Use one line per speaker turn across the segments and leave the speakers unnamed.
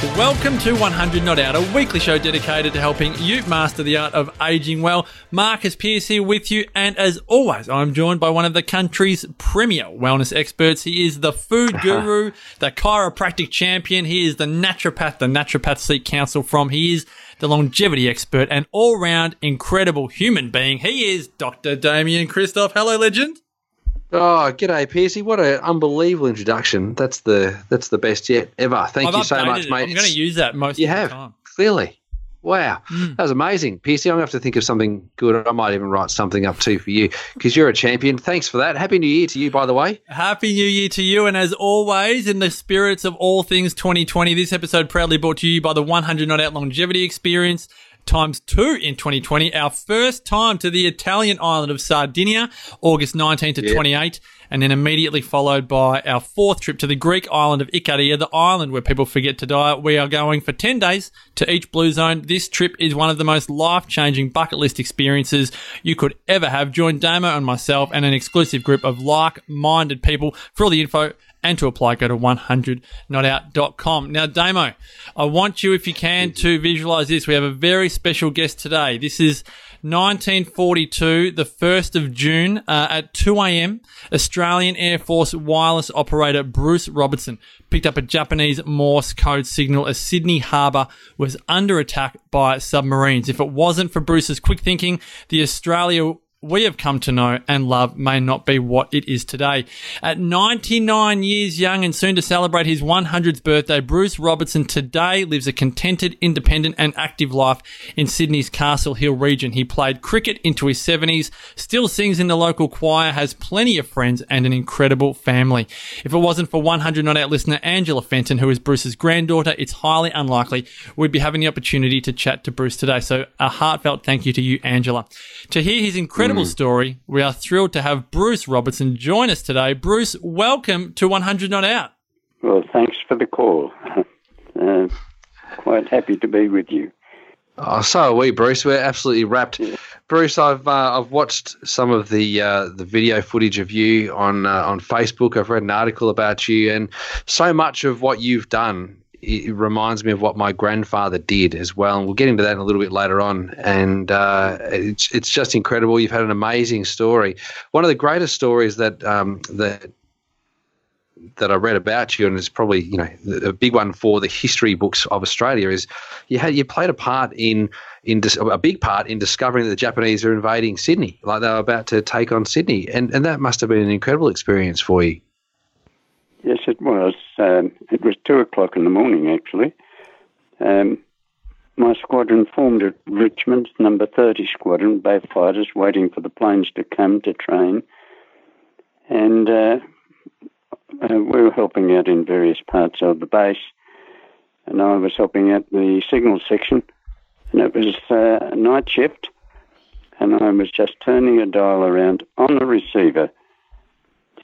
Welcome to 100 Not Out, a weekly show dedicated to helping you master the art of aging well. Marcus Pierce here with you, and as always, I'm joined by one of the country's premier wellness experts. He is the food guru, the chiropractic champion. He is the naturopath, the Naturopath Seat Council from. He is the longevity expert and all-round incredible human being. He is Dr. Damien Christoph. Hello, legend.
Oh, g'day, Piercy! What an unbelievable introduction. That's the that's the best yet ever. Thank
I've
you so much,
it.
mate.
I'm going to use that most
you
of
have
the time.
clearly. Wow,
Mm.
that was amazing, Piercy. I'm gonna have to think of something good. I might even write something up too for you because you're a champion. Thanks for that. Happy New Year to you, by the way.
Happy New Year to you. And as always, in the spirits of all things 2020, this episode proudly brought to you by the 100 Not Out Longevity Experience times two in 2020. Our first time to the Italian island of Sardinia, August 19 to
Yeah.
28. And then immediately followed by our fourth trip to the Greek island of Ikaria, the island where people forget to die. We are going for 10 days to each blue zone. This trip is one of the most life changing bucket list experiences you could ever have. Join Damo and myself and an exclusive group of like minded people. For all the info and to apply, go to 100notout.com. Now, Damo, I want you, if you can, to visualize this. We have a very special guest today. This is 1942, the 1st of June uh, at 2 a.m. Australian Air Force wireless operator Bruce Robertson picked up a Japanese Morse code signal as Sydney Harbour was under attack by submarines. If it wasn't for Bruce's quick thinking, the Australia we have come to know and love may not be what it is today. At 99 years young and soon to celebrate his 100th birthday, Bruce Robertson today lives a contented, independent and active life in Sydney's Castle Hill region. He played cricket into his 70s, still sings in the local choir, has plenty of friends and an incredible family. If it wasn't for 100 Not Out listener Angela Fenton, who is Bruce's granddaughter, it's highly unlikely we'd be having the opportunity to chat to Bruce today. So a heartfelt thank you to you, Angela. To hear his incredible story, we are thrilled to have Bruce Robertson join us today. Bruce, welcome to 100 Not Out.
Well, thanks for the call. uh, quite happy to be with you.
Oh, so are we, Bruce. We're absolutely wrapped. Bruce, I've uh, I've watched some of the uh, the video footage of you on uh, on Facebook. I've read an article about you, and so much of what you've done it reminds me of what my grandfather did as well. And we'll get into that in a little bit later on. And uh, it's it's just incredible. You've had an amazing story. One of the greatest stories that um, that that I read about you, and it's probably you know a big one for the history books of Australia, is you had you played a part in in dis- a big part in discovering that the Japanese are invading Sydney, like they were about to take on Sydney, and and that must have been an incredible experience for you.
Yes, it was. Um, it was two o'clock in the morning, actually. Um, my squadron formed at Richmond, number 30 squadron, both fighters waiting for the planes to come to train. And uh, uh, we were helping out in various parts of the base. And I was helping out the signal section. And it was uh, a night shift. And I was just turning a dial around on the receiver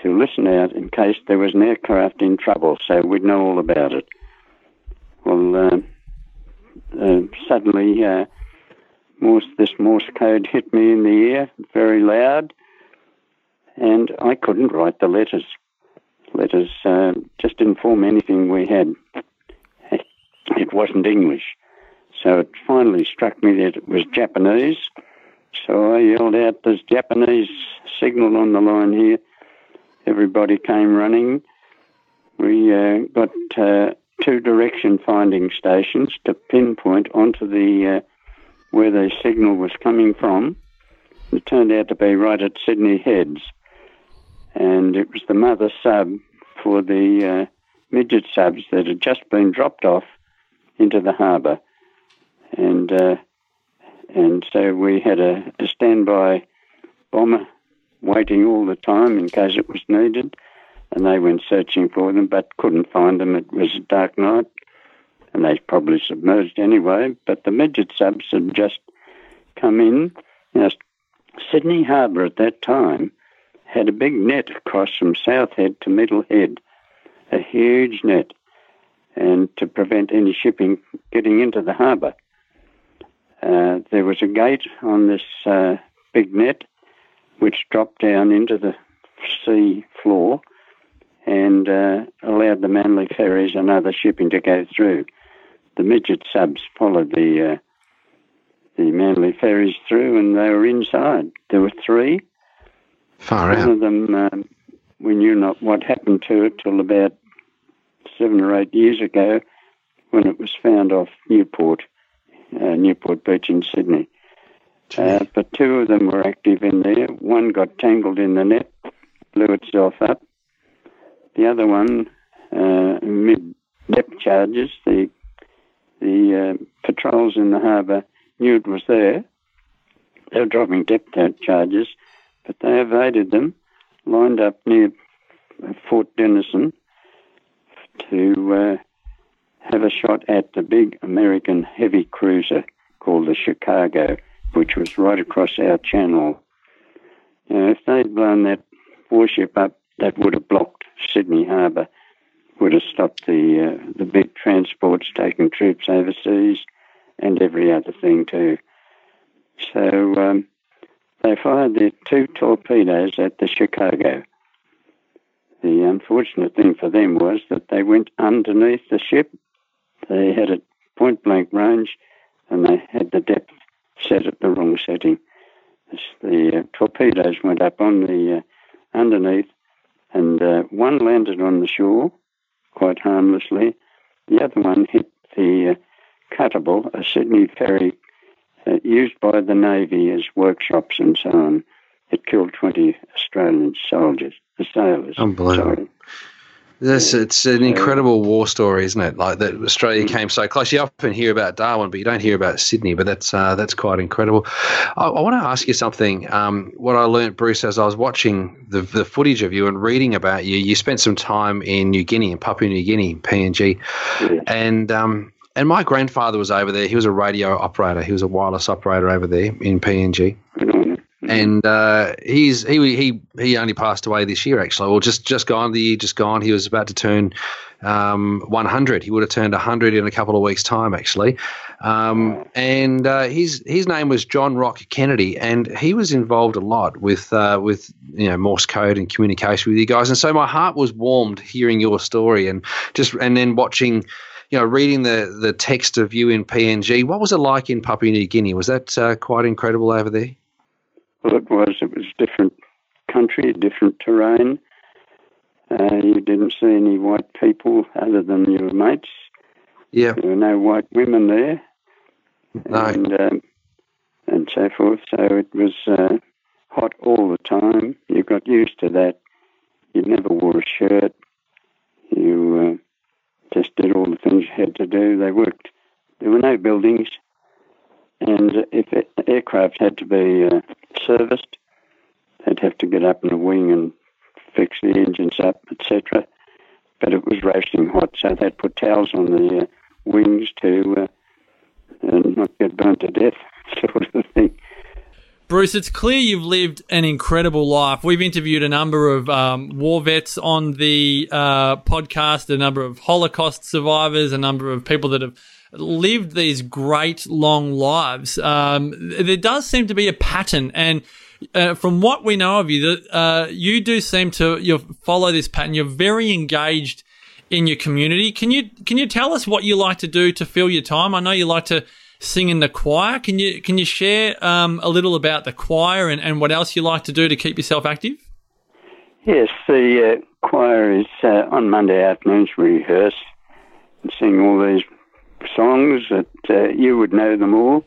to listen out in case there was an aircraft in trouble, so we'd know all about it. Well, uh, uh, suddenly, uh, Morse, this Morse code hit me in the ear very loud, and I couldn't write the letters. Letters uh, just didn't form anything we had. It wasn't English. So it finally struck me that it was Japanese. So I yelled out, There's Japanese signal on the line here. Everybody came running. We uh, got uh, two direction finding stations to pinpoint onto the uh, where the signal was coming from. It turned out to be right at Sydney Heads, and it was the mother sub for the uh, midget subs that had just been dropped off into the harbour, and uh, and so we had a, a standby bomber waiting all the time in case it was needed. And they went searching for them, but couldn't find them. It was a dark night, and they probably submerged anyway. But the midget subs had just come in. Now, Sydney Harbour at that time had a big net across from South Head to Middle Head, a huge net, and to prevent any shipping getting into the harbour. Uh, there was a gate on this uh, big net which dropped down into the sea floor and uh, allowed the Manly ferries and other shipping to go through. The midget subs followed the uh, the Manly ferries through, and they were inside. There were three.
Far
One
out.
of them, um, we knew not what happened to it till about seven or eight years ago, when it was found off Newport, uh, Newport Beach in Sydney. Uh, but two of them were active in there. One got tangled in the net, blew itself up. The other one, uh, mid depth charges, the the uh, patrols in the harbour knew it was there. They were dropping depth charges, but they evaded them, lined up near Fort Denison to uh, have a shot at the big American heavy cruiser called the Chicago, which was right across our channel. Now, if they'd blown that warship up, that would have blocked Sydney Harbour, would have stopped the uh, the big transports taking troops overseas, and every other thing too. So um, they fired their two torpedoes at the Chicago. The unfortunate thing for them was that they went underneath the ship. They had a point blank range, and they had the depth set at the wrong setting. The uh, torpedoes went up on the uh, underneath, and uh, one landed on the shore quite harmlessly. The other one hit the uh, Kuttabul, a Sydney ferry uh, used by the Navy as workshops and so on. It killed 20 Australian soldiers, the sailors.
Unbelievable.
sorry.
This, it's an incredible war story, isn't it? Like that Australia came so close. You often hear about Darwin, but you don't hear about Sydney. But that's uh, that's quite incredible. I, I want to ask you something. Um, what I learnt, Bruce, as I was watching the, the footage of you and reading about you, you spent some time in New Guinea, in Papua New Guinea, PNG, and um, and my grandfather was over there. He was a radio operator. He was a wireless operator over there in PNG
On
and uh, he's he he he only passed away this year actually, or just just gone the year just gone. He was about to turn um, 100. He would have turned 100 in a couple of weeks' time actually. Um, and uh, his his name was John Rock Kennedy, and he was involved a lot with uh, with you know Morse code and communication with you guys. And so my heart was warmed hearing your story and just and then watching. You know, reading the, the text of you in PNG, what was it like in Papua New Guinea? Was that uh, quite incredible over there?
Well, it was. It was different country, different terrain. Uh, you didn't see any white people other than your mates.
Yeah,
There were no white women there,
no,
and um, and so forth. So it was uh, hot all the time. You got used to that. You never wore a shirt. You uh, just did all the things you had to do. They worked. There were no buildings, and if aircraft had to be uh, serviced, they'd have to get up in a wing and fix the engines up, etc. But it was roasting hot, so they'd put towels on the uh, wings to uh, and not get burnt to death, sort of thing.
Bruce, it's clear you've lived an incredible life. We've interviewed a number of um, war vets on the uh, podcast, a number of Holocaust survivors, a number of people that have lived these great long lives. Um, there does seem to be a pattern, and uh, from what we know of you, that uh, you do seem to you follow this pattern. You're very engaged in your community. Can you can you tell us what you like to do to fill your time? I know you like to sing in the choir. Can you can you share um, a little about the choir and, and what else you like to do to keep yourself active?
Yes, the uh, choir is uh, on Monday afternoons. We rehearse and sing all these songs that uh, you would know them all,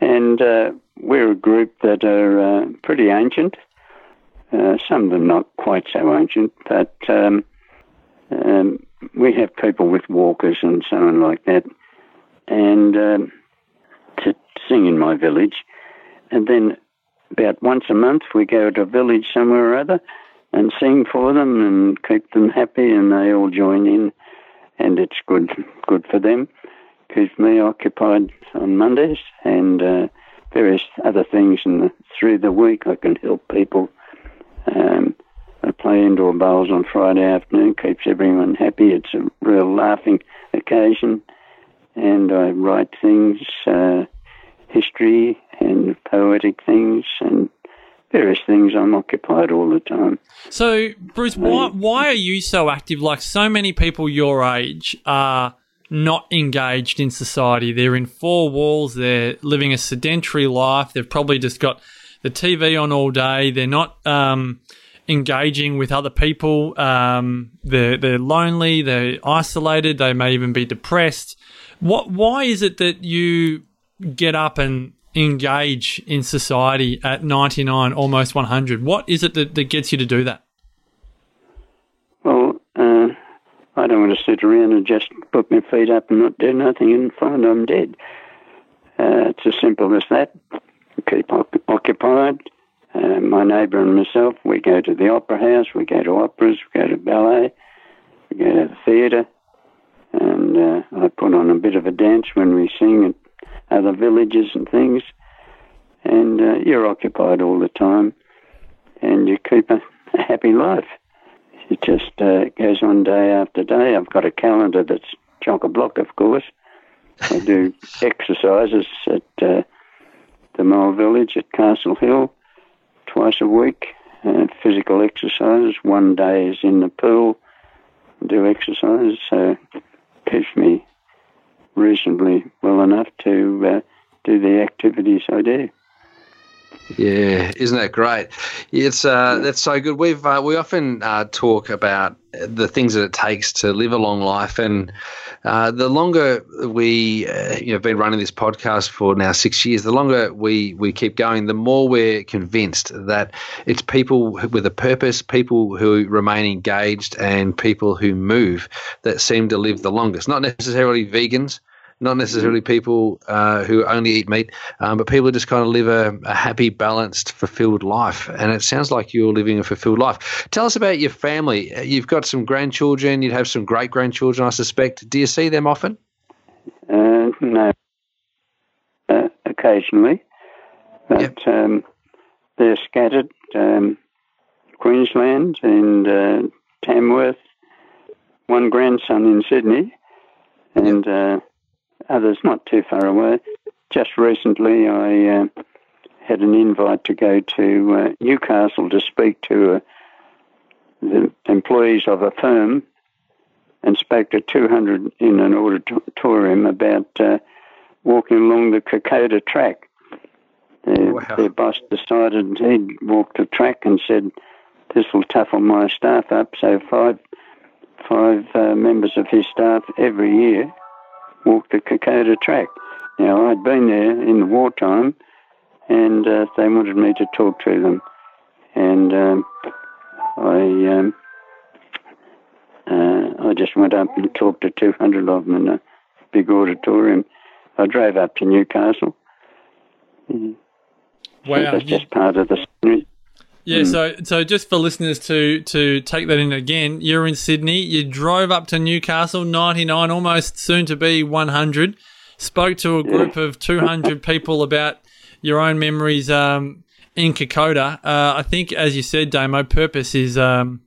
and uh, we're a group that are uh, pretty ancient. Uh, some of them not quite so ancient, but um, um, we have people with walkers and so on like that, and um, to sing in my village, and then about once a month we go to a village somewhere or other and sing for them and keep them happy, and they all join in, and it's good good for them. Keeps me occupied on Mondays and uh, various other things, and through the week I can help people I play indoor bowls on Friday afternoon, keeps everyone happy. It's a real laughing occasion. And I write things, uh, history and poetic things and various things. I'm occupied all the time.
So, Bruce, why, why are you so active? Like so many people your age are not engaged in society. They're in four walls. They're living a sedentary life. They've probably just got the TV on all day. They're not um, engaging with other people. Um, they're they're lonely. They're isolated. They may even be depressed. What? Why is it that you get up and engage in society at 99, almost 100? What is it that, that gets you to do that?
Well, uh, I don't want to sit around and just put my feet up and not do nothing and find I'm dead. Uh, it's as simple as that. Keep occupied. Uh, my neighbour and myself, we go to the opera house, we go to operas, we go to ballet, we go to the theatre, and uh, I put on a bit of a dance when we sing other villages and things. And uh, you're occupied all the time, and you keep a, a happy life. It just uh, goes on day after day. I've got a calendar that's chock a block, of course. I do exercises at uh, the Mole Village at Castle Hill twice a week. Uh, physical exercises. One day is in the pool, do exercise. So keeps me reasonably well enough to uh, do the activities I do.
Yeah, isn't that great? It's uh, that's so good. We've uh, we often uh, talk about the things that it takes to live a long life, and uh, the longer we uh, you know been running this podcast for now six years, the longer we we keep going, the more we're convinced that it's people with a purpose, people who remain engaged, and people who move that seem to live the longest. Not necessarily vegans not necessarily people uh, who only eat meat, um, but people who just kind of live a, a, happy, balanced, fulfilled life. And it sounds like you're living a fulfilled life. Tell us about your family. You've got some grandchildren, you'd have some great grandchildren, I suspect. Do you see them often?
Uh, no. Uh, occasionally. But yep. um, they're scattered. Um, Queensland and uh, Tamworth, one grandson in Sydney, and uh, others not too far away. Just recently, I uh, had an invite to go to uh, Newcastle to speak to uh, the employees of a firm and spoke to 200 in an auditorium about uh, walking along the Kokoda track. Their, wow. their boss decided he'd walk the track and said, "This will toughen my staff up." So five five uh, members of his staff every year walk the Kokoda track. Now, I'd been there in the wartime, and uh, they wanted me to talk to them. And um, I, um, uh, I just went up and talked to 200 of them in a big auditorium. I drove up to Newcastle.
Mm. Wow.
So that's just part of the scenery.
Yeah, mm. so so just for listeners to to take that in again, you're in Sydney. You drove up to Newcastle, 99, almost soon to be 100. Spoke to a group of 200 people about your own memories um, in Kokoda. Uh, I think, as you said, Damo, purpose is um,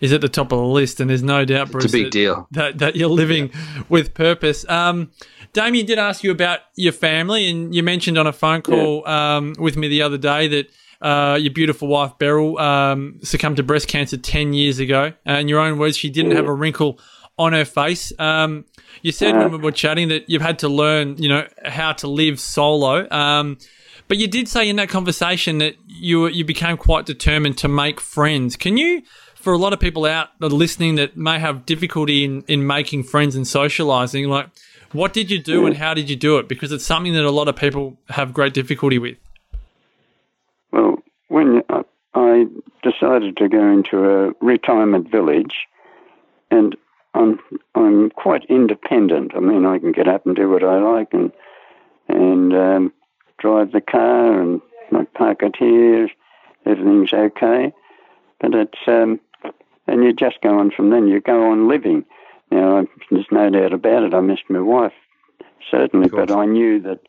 is at the top of the list, and there's no doubt, Bruce,
it's a big
that,
deal
that, that you're living yeah. with purpose. Um, Damien did ask you about your family, and you mentioned on a phone call yeah. um, with me the other day that uh, your beautiful wife Beryl um, succumbed to breast cancer ten years ago. Uh, in your own words, she didn't have a wrinkle on her face. Um, you said when we were chatting that you've had to learn, you know, how to live solo. Um, but you did say in that conversation that you you became quite determined to make friends. Can you, for a lot of people out listening that may have difficulty in in making friends and socializing, like what did you do and how did you do it? Because it's something that a lot of people have great difficulty with
when I decided to go into a retirement village, and I'm I'm quite independent. I mean, I can get up and do what I like, and and um, drive the car, and I park it here. Everything's okay, but it's um, and you just go on from then. You go on living. Now, there's no doubt about it. I missed my wife certainly, but I knew that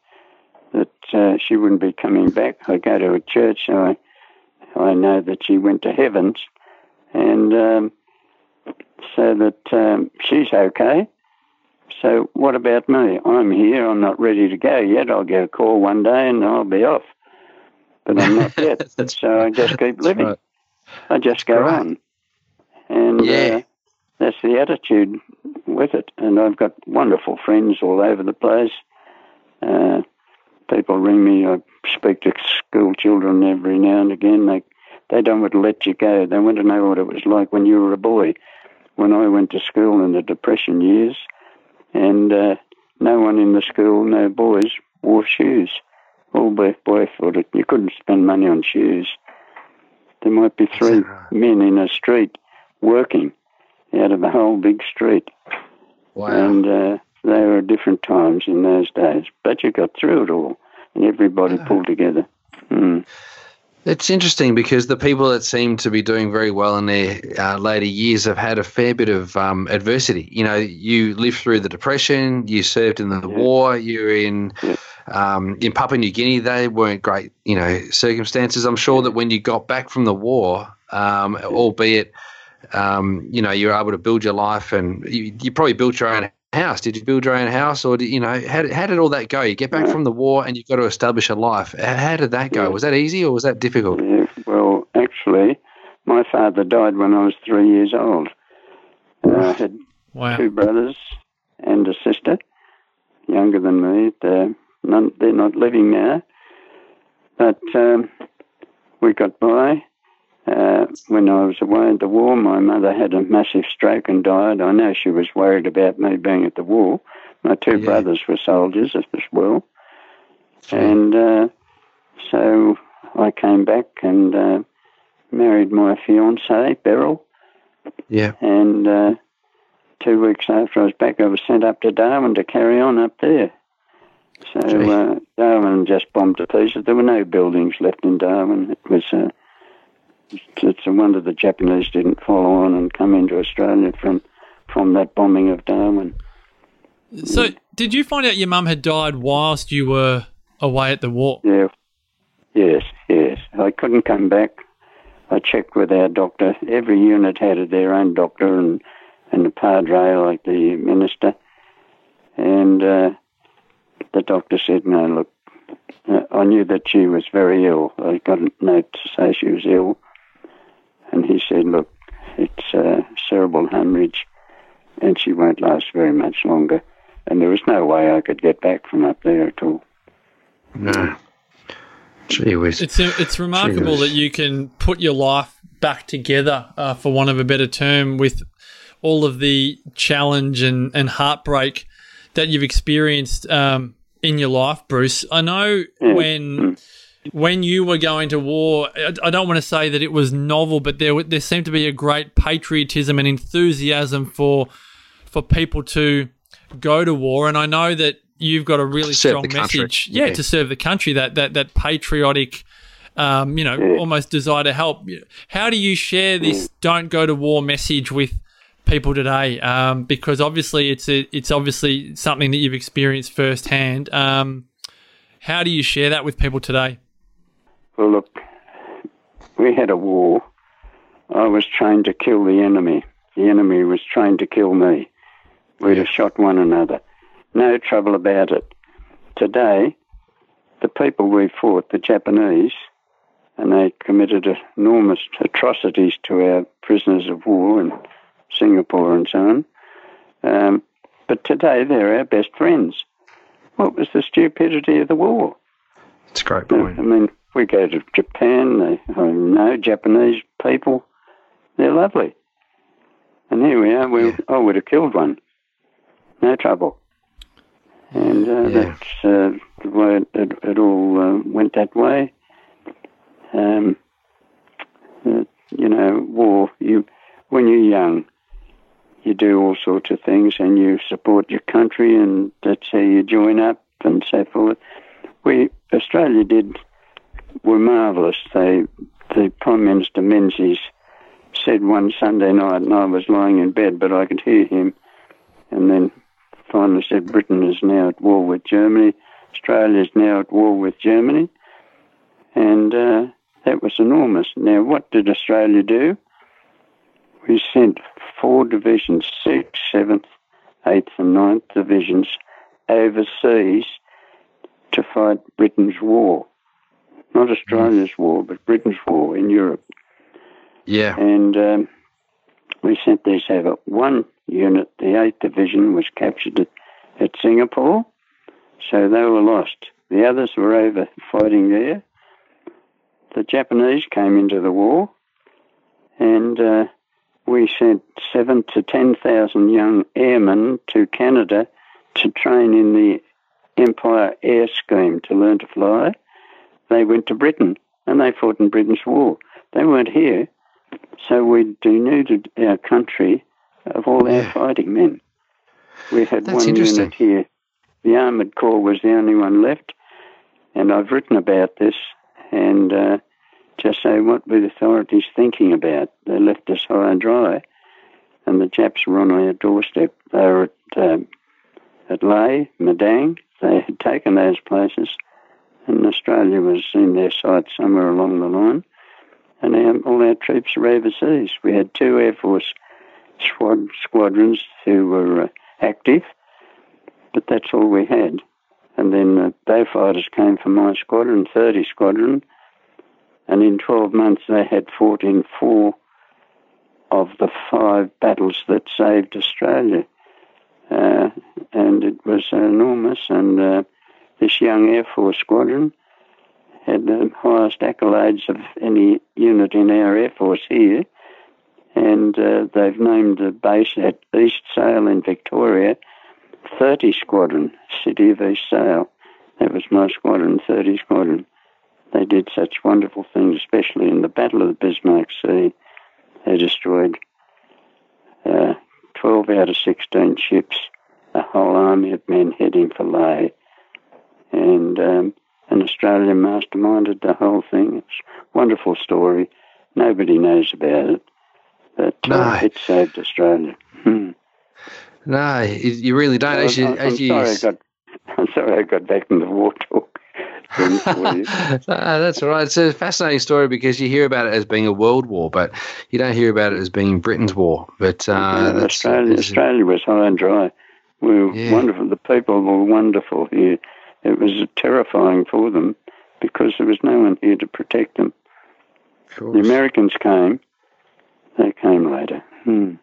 that uh, she wouldn't be coming back. I go to a church, so I I know that she went to heavens, and um, so that um, she's okay. So what about me? I'm here. I'm not ready to go yet. I'll get a call one day and I'll be off. But I'm not yet. so I just keep living.
right.
I just go
Right.
on. And
Yeah.
uh, that's the attitude with it. And I've got wonderful friends all over the place. Uh, people ring me. I speak to school children every now and again. They they don't want to let you go. They want to know what it was like when you were a boy. When I went to school in the Depression years, and uh, no one in the school, no boys, wore shoes. All boy barefooted. You couldn't spend money on shoes. There might be three
right?
men in a street working out of the whole big street.
Wow.
And uh, they were different times in those days. But you got through it all, and everybody pulled together. Mm.
It's interesting because the people that seem to be doing very well in their uh, later years have had a fair bit of um, adversity. You know, you lived through the depression, you served in the war, you're in
Yeah.
um, in Papua New Guinea. They weren't great, you know, circumstances. I'm sure that when you got back from the war, um, albeit, um, you know, you were able to build your life, and you, you probably built your own house. Did you build your own house, or did, you know, how, did- how did all that go? You get back from the war, and you've got to establish a life. How how did that go?
Yeah.
Was that easy, or was that difficult?
Yeah, well, actually, my father died when I was three years old. And I had
Wow.
two brothers and a sister, younger than me. They're, none, they're not living now. But um, we got by. Uh, when I was away at the war, my mother had a massive stroke and died. I know she was worried about me being at the war. My two
Yeah.
brothers were soldiers as well. And uh, so I came back and uh, married my fiancée, Beryl.
Yeah.
And uh, two weeks after I was back, I was sent up to Darwin to carry on up there. So uh, Darwin just bombed to pieces. There were no buildings left in Darwin. It was uh, it's, a wonder the Japanese didn't follow on and come into Australia from from that bombing of Darwin.
So, did you find out your mum had died whilst you were away at the war?
Yeah. Yes, yes. I couldn't come back. I checked with our doctor. Every unit had their own doctor and, and the padre, like the minister. And uh, the doctor said, no, look, uh, I knew that she was very ill. I got a note to say she was ill. And he said, look, it's uh, cerebral hemorrhage and she won't last very much longer. And there was no way I could get back from up there at all.
No. Gee whiz.
It's it's remarkable that you can put your life back together, uh, for want of a better term, with all of the challenge and, and heartbreak that you've experienced um, in your life, Bruce. I know when when you were going to war, I, don't want to say that it was novel, but there there seemed to be a great patriotism and enthusiasm for for people to go to war, and I know that you've got a really
Serve
strong message, yeah,
Yeah.
to serve the country. That that that patriotic. Um, you know,
Yeah.
almost desire to help. How do you share this "don't go to war" message with people today? Um, because obviously, it's a, it's obviously something that you've experienced firsthand. Um, how do you share that with people today?
Well, look, we had a war. I was trained to kill the enemy. The enemy was trained to kill me. We'd have shot one another. No trouble about it. Today, the people we fought, the Japanese, and they committed enormous atrocities to our prisoners of war in Singapore and so on. Um, but today, they're our best friends. What was the stupidity of the war?
It's a great point.
I mean, we go to Japan, they I know Japanese people, they're lovely. And here we are, we,
Yeah.
I would have killed one. No trouble. And uh,
Yeah.
that's uh, the way it, it, it all uh, went that way. Um, uh, you know, war, you, when you're young, you do all sorts of things and you support your country and that's how you join up and so forth. We, Australia did, were marvellous. They, the Prime Minister Menzies said one Sunday night, and I was lying in bed, but I could hear him, and then finally said Britain is now at war with Germany, Australia is now at war with Germany, and uh, that was enormous. Now, what did Australia do? we sent four divisions, sixth, seventh, eighth, and ninth divisions overseas to fight Britain's war. Not Australia's war, but Britain's war in Europe.
Yeah.
And um, we sent these over. One unit, the 8th Division, was captured at, at Singapore, so they were lost. The others were over fighting there. The Japanese came into the war, and uh, we sent seven to 10,000 young airmen to Canada to train in the Empire Air Scheme to learn to fly. They went to Britain and they fought in Britain's war. They weren't here, so we denuded our country of all our fighting men. We had
That's
one unit here. The Armoured Corps was the only one left, and I've written about this and uh, just say what were the authorities thinking about. They left us high and dry, and the Japs were on our doorstep. They were at, um, at Lae, Madang. They had taken those places, and Australia was in their sights somewhere along the line. And our, all our troops were overseas. We had two Air Force squad, squadrons who were uh, active, but that's all we had. And then the fighters came from my squadron, 30 Squadron, and in 12 months they had fought in four of the five battles that saved Australia. Uh, and it was enormous, and uh, this young Air Force squadron had the highest accolades of any unit in our Air Force here. And uh, they've named a base at East Sale in Victoria 30 Squadron, City of East Sale. That was my squadron, 30 Squadron. They did such wonderful things, especially in the Battle of the Bismarck Sea. They destroyed uh, 12 out of 16 ships, a whole army of men heading for Lae. And um, an Australian masterminded the whole thing. It's a wonderful story. Nobody knows about it. But uh, it saved Australia. Hmm.
No, you really don't. As you,
I'm,
as
I'm
you,
sorry I got. I'm sorry I got back into war talk.
No, that's all right. It's a fascinating story because you hear about it as being a world war, but you don't hear about it as being Britain's war. But uh,
Yeah, Australia, Australia was high and dry. We were
Yeah.
wonderful. The people were wonderful here. It was terrifying for them because there was no one here to protect them. The Americans came. They came later. Hmm.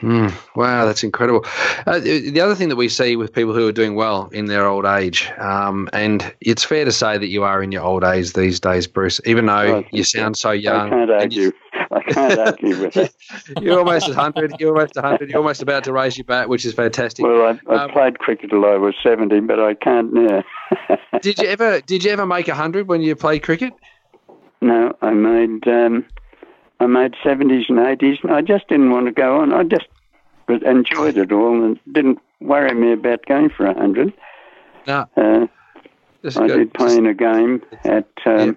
Mm, wow, that's incredible. Uh, the the other thing that we see with people who are doing well in their old age, um, and it's fair to say that you are in your old age these days, Bruce, even though you sound so young.
I can't
and you-
argue. I can't argue with that.
You're almost 100. You're almost 100. You're almost about to raise your bat, which is fantastic.
Well, I, I
Um,
played cricket till I was 70, but I can't now.
did you ever did you ever make 100 when you played cricket?
No, I made um, I made seventies and eighties, and I just didn't want to go on. I just enjoyed it all, and didn't worry me about going for a hundred.
No.
Uh,
Just
I
go-
did play in a game at um,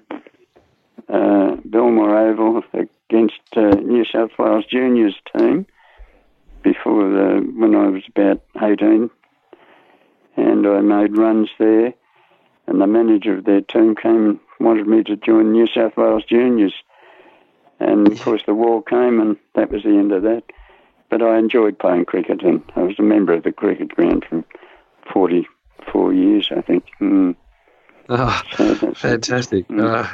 uh, Belmore Oval against uh, New South Wales juniors team before the when I was about eighteen, and I made runs there. And the manager of their team came and wanted me to join New South Wales juniors. And of course, the war came, and that was the end of that. But I enjoyed playing cricket, and I was a member of the cricket ground for 44 years, I think. Mm.
Oh,
So that's
fantastic.
Mm.
Uh,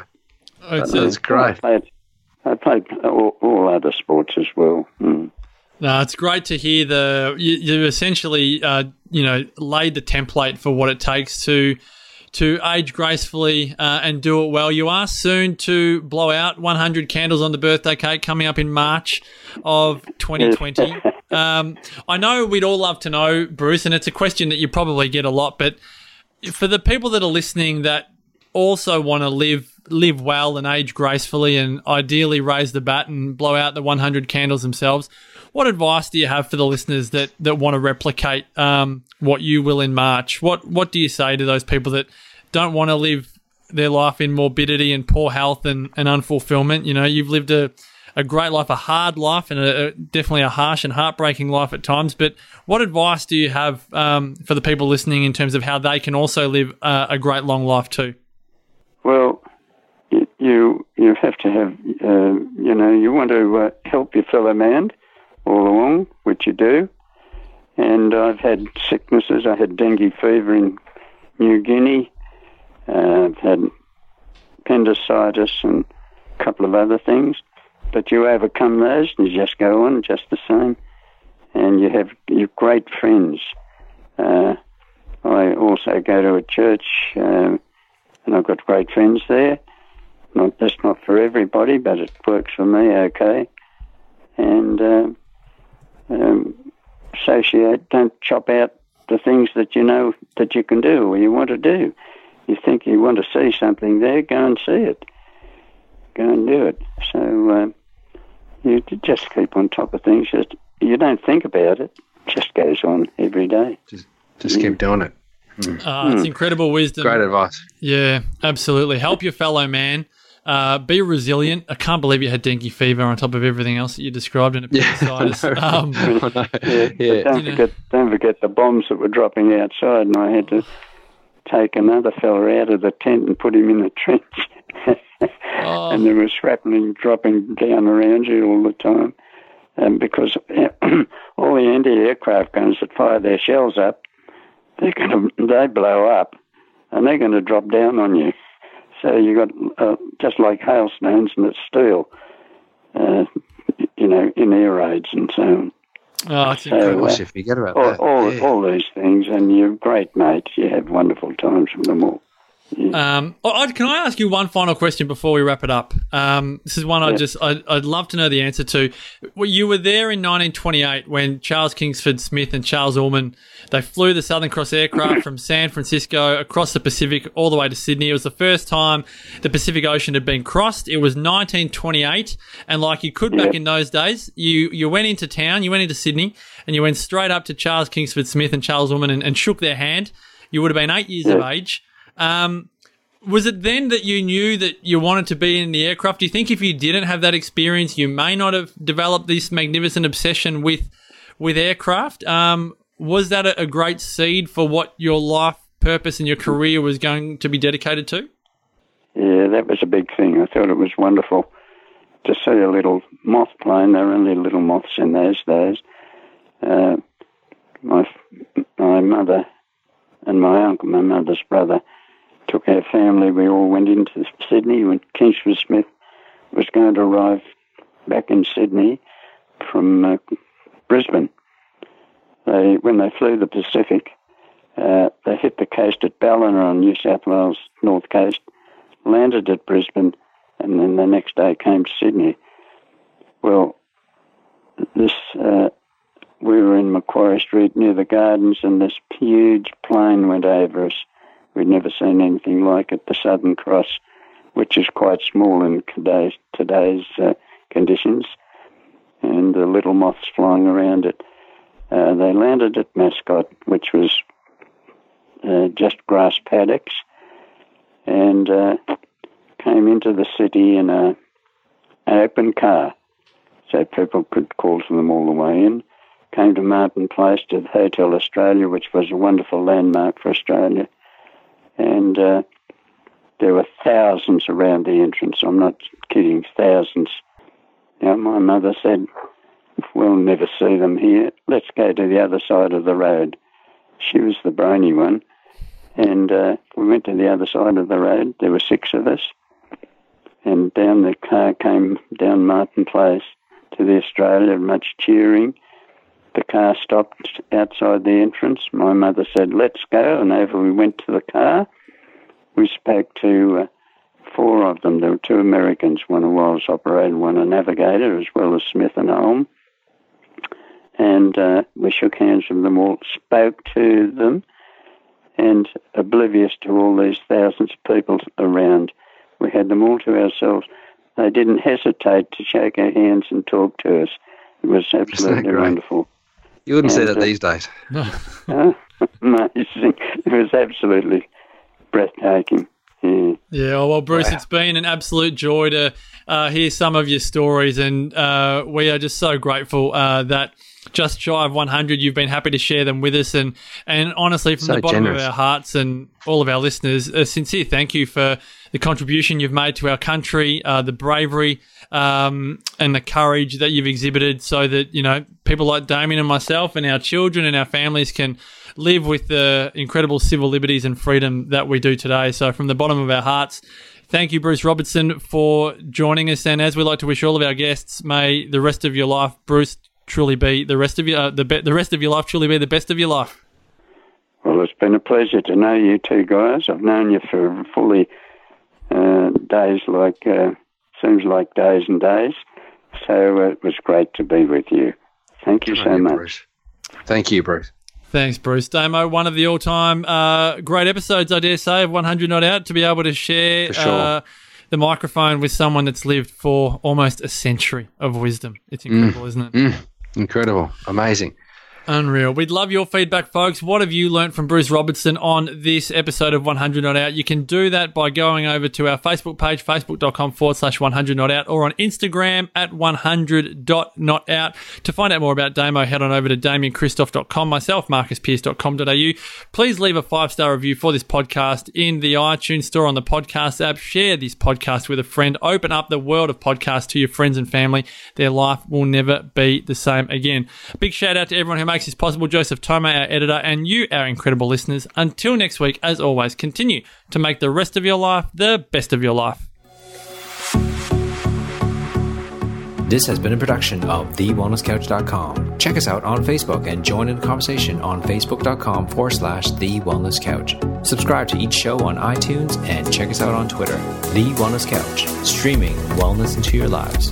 It's,
Uh,
That's great.
I played, I played all, all other sports as well. Mm.
No, it's great to hear the you, you essentially uh, you know laid the template for what it takes to to age gracefully uh, and do it well. You are soon to blow out 100 candles on the birthday cake coming up in March of 2020. um, I know we'd all love to know, Bruce, and it's a question that you probably get a lot, but for the people that are listening that also want to live live well and age gracefully and ideally raise the bat and blow out the 100 candles themselves what advice do you have for the listeners that that want to replicate um, what you will in march what what do you say to those people that don't want to live their life in morbidity and poor health and, and unfulfillment you know you've lived a a great life, a hard life, and a, a, definitely a harsh and heartbreaking life at times. But what advice do you have um, for the people listening in terms of how they can also live uh, a great long life too?
Well, you you, have to have, uh, you know, you want to uh, help your fellow man, all along, which you do. And I've had sicknesses. I had dengue fever in New Guinea. Uh, I've had appendicitis and a couple of other things. But you overcome those and you just go on just the same. And you have your great friends. Uh, I also go to a church, um, and I've got great friends there. Not that's not for everybody, but it works for me okay. And uh, um, associate, don't chop out the things that you know that you can do or you want to do. You think you want to see something there, go and see it. Go and do it. So uh, you just keep on top of things. Just you don't think about it. Just goes on every day.
Just, just keep doing it.
Uh, it's incredible wisdom.
Great advice.
Yeah, absolutely. Help your fellow man. Uh, be resilient. I can't believe you had dengue fever on top of everything else that you described in appendicitis.
I know.
um,
Yeah,
Yeah.
Don't
You know.
forget, don't forget the bombs that were dropping outside, and I had to take another fella out of the tent and put him in the trench.
Oh.
And there was shrapnel dropping down around you all the time, and because all the anti-aircraft guns that fire their shells up, they're going to they blow up, and they're going to drop down on you. So you got uh, just like hailstones, and it's steel. Uh, you know, in air raids and so on.
Oh, it's
So,
incredible.
Of
uh,
course, you forget about
all,
that.
all,
Yeah.
all these things, and you're great mates. You have wonderful times with them all.
Um, oh, I- can I ask you one final question before we wrap it up? Um, this is one I just I, would I'd love to know the answer to. Well, you were there in 1928 when Charles Kingsford Smith and Charles Ullman they flew the Southern Cross aircraft from San Francisco across the Pacific all the way to Sydney. It was the first time the Pacific Ocean had been crossed. It was 1928, and like you could back in those days, you you went into town, you went into Sydney, and you went straight up to Charles Kingsford Smith and Charles Ullman and, and shook their hand. You would have been eight years of age. Um, was it then that you knew that you wanted to be in the aircraft? Do you think if you didn't have that experience, you may not have developed this magnificent obsession with with aircraft? Um, was that a, a great seed for what your life purpose and your career was going to be dedicated to?
Yeah, that was a big thing. I thought it was wonderful to see a little moth plane. They were only little moths in those days. Uh, my my mother and my uncle, my mother's brother, took our family. We all went into Sydney when Kingsford Smith was going to arrive back in Sydney from uh, Brisbane. They when they flew the Pacific, uh, they hit the coast at Ballina on New South Wales north coast landed at Brisbane, and then the next day came to Sydney. Well, this uh, we were in Macquarie Street near the gardens, and this huge plane went over us. We'd never seen anything like it. The Southern Cross, which is quite small in today's today's uh, conditions, and the little moths flying around it. Uh, they landed at Mascot, which was uh, just grass paddocks and uh, came into the city in a, an open car, so people could call to them all the way in. Came to Martin Place to the Hotel Australia, which was a wonderful landmark for Australia, and uh, there were thousands around the entrance. I'm not kidding, thousands. Now my mother said, "We'll never see them here. Let's go to the other side of the road." She was the brainy one. And uh, we went to the other side of the road. There were six of us. And down the car came down Martin Place to the Australia, much cheering. The car stopped outside the entrance. My mother said, Let's go. And over we went to the car. We spoke to uh, four of them. There were two Americans, one a wireless operator, one a navigator, as well as Smith and Holm. And uh, we shook hands with them all, spoke to them and oblivious to all these thousands of people around. We had them all to ourselves. They didn't hesitate to shake our hands and talk to us. It was absolutely wonderful.
You wouldn't say that
uh,
these days.
Huh? Amazing. It was absolutely breathtaking. Yeah.
Yeah, well, Bruce, it's been an absolute joy to uh, hear some of your stories, and uh, we are just so grateful uh, that just shy of 100, you've been happy to share them with us, and and honestly, from
So
the bottom
generous.
of our hearts and all of our listeners, a sincere thank you for the contribution you've made to our country, uh, the bravery um, and the courage that you've exhibited, so that you know people like Damien and myself and our children and our families can live with the incredible civil liberties and freedom that we do today. So, from the bottom of our hearts, thank you, Bruce Robertson, for joining us. And as we like to wish all of our guests, may the rest of your life, Bruce, truly be the rest of your uh, the be- the rest of your life truly be the best of your life.
Well, it's been a pleasure to know you two guys. I've known you for fully uh, days like, uh, seems like days and days. So uh, it was great to be with you. Thank you so
Thank you,
much.
Thank you, Bruce.
Thanks, Bruce. Damo, one of the all time uh, great episodes, I dare say, of 100 Not Out, to be able to share
sure.
uh, the microphone with someone that's lived for almost a century of wisdom. It's incredible, isn't it?
Mm, incredible. Amazing.
Unreal. We'd love your feedback, folks. What have you learnt from Bruce Robertson on this episode of 100 Not Out? You can do that by going over to our Facebook page, facebook.com forward slash 100 Not Out, or on Instagram at 100.not out. To find out more about Damo, head on over to damiankristof.com, myself, marcuspearce.com.au. Please leave a five star review for this podcast in the iTunes store on the podcast app. Share this podcast with a friend. Open up the world of podcasts to your friends and family. Their life will never be the same again. Big shout out to everyone who makes this possible. Joseph Toma, our editor, and you, our incredible listeners. Until next week, as always, continue to make the rest of your life the best of your life.
This has been a production of TheWellnessCouch.com. Check us out on Facebook and join in the conversation on Facebook.com forward slash The Wellness Couch. Subscribe to each show on iTunes and check us out on Twitter. The Wellness Couch, streaming wellness into your lives.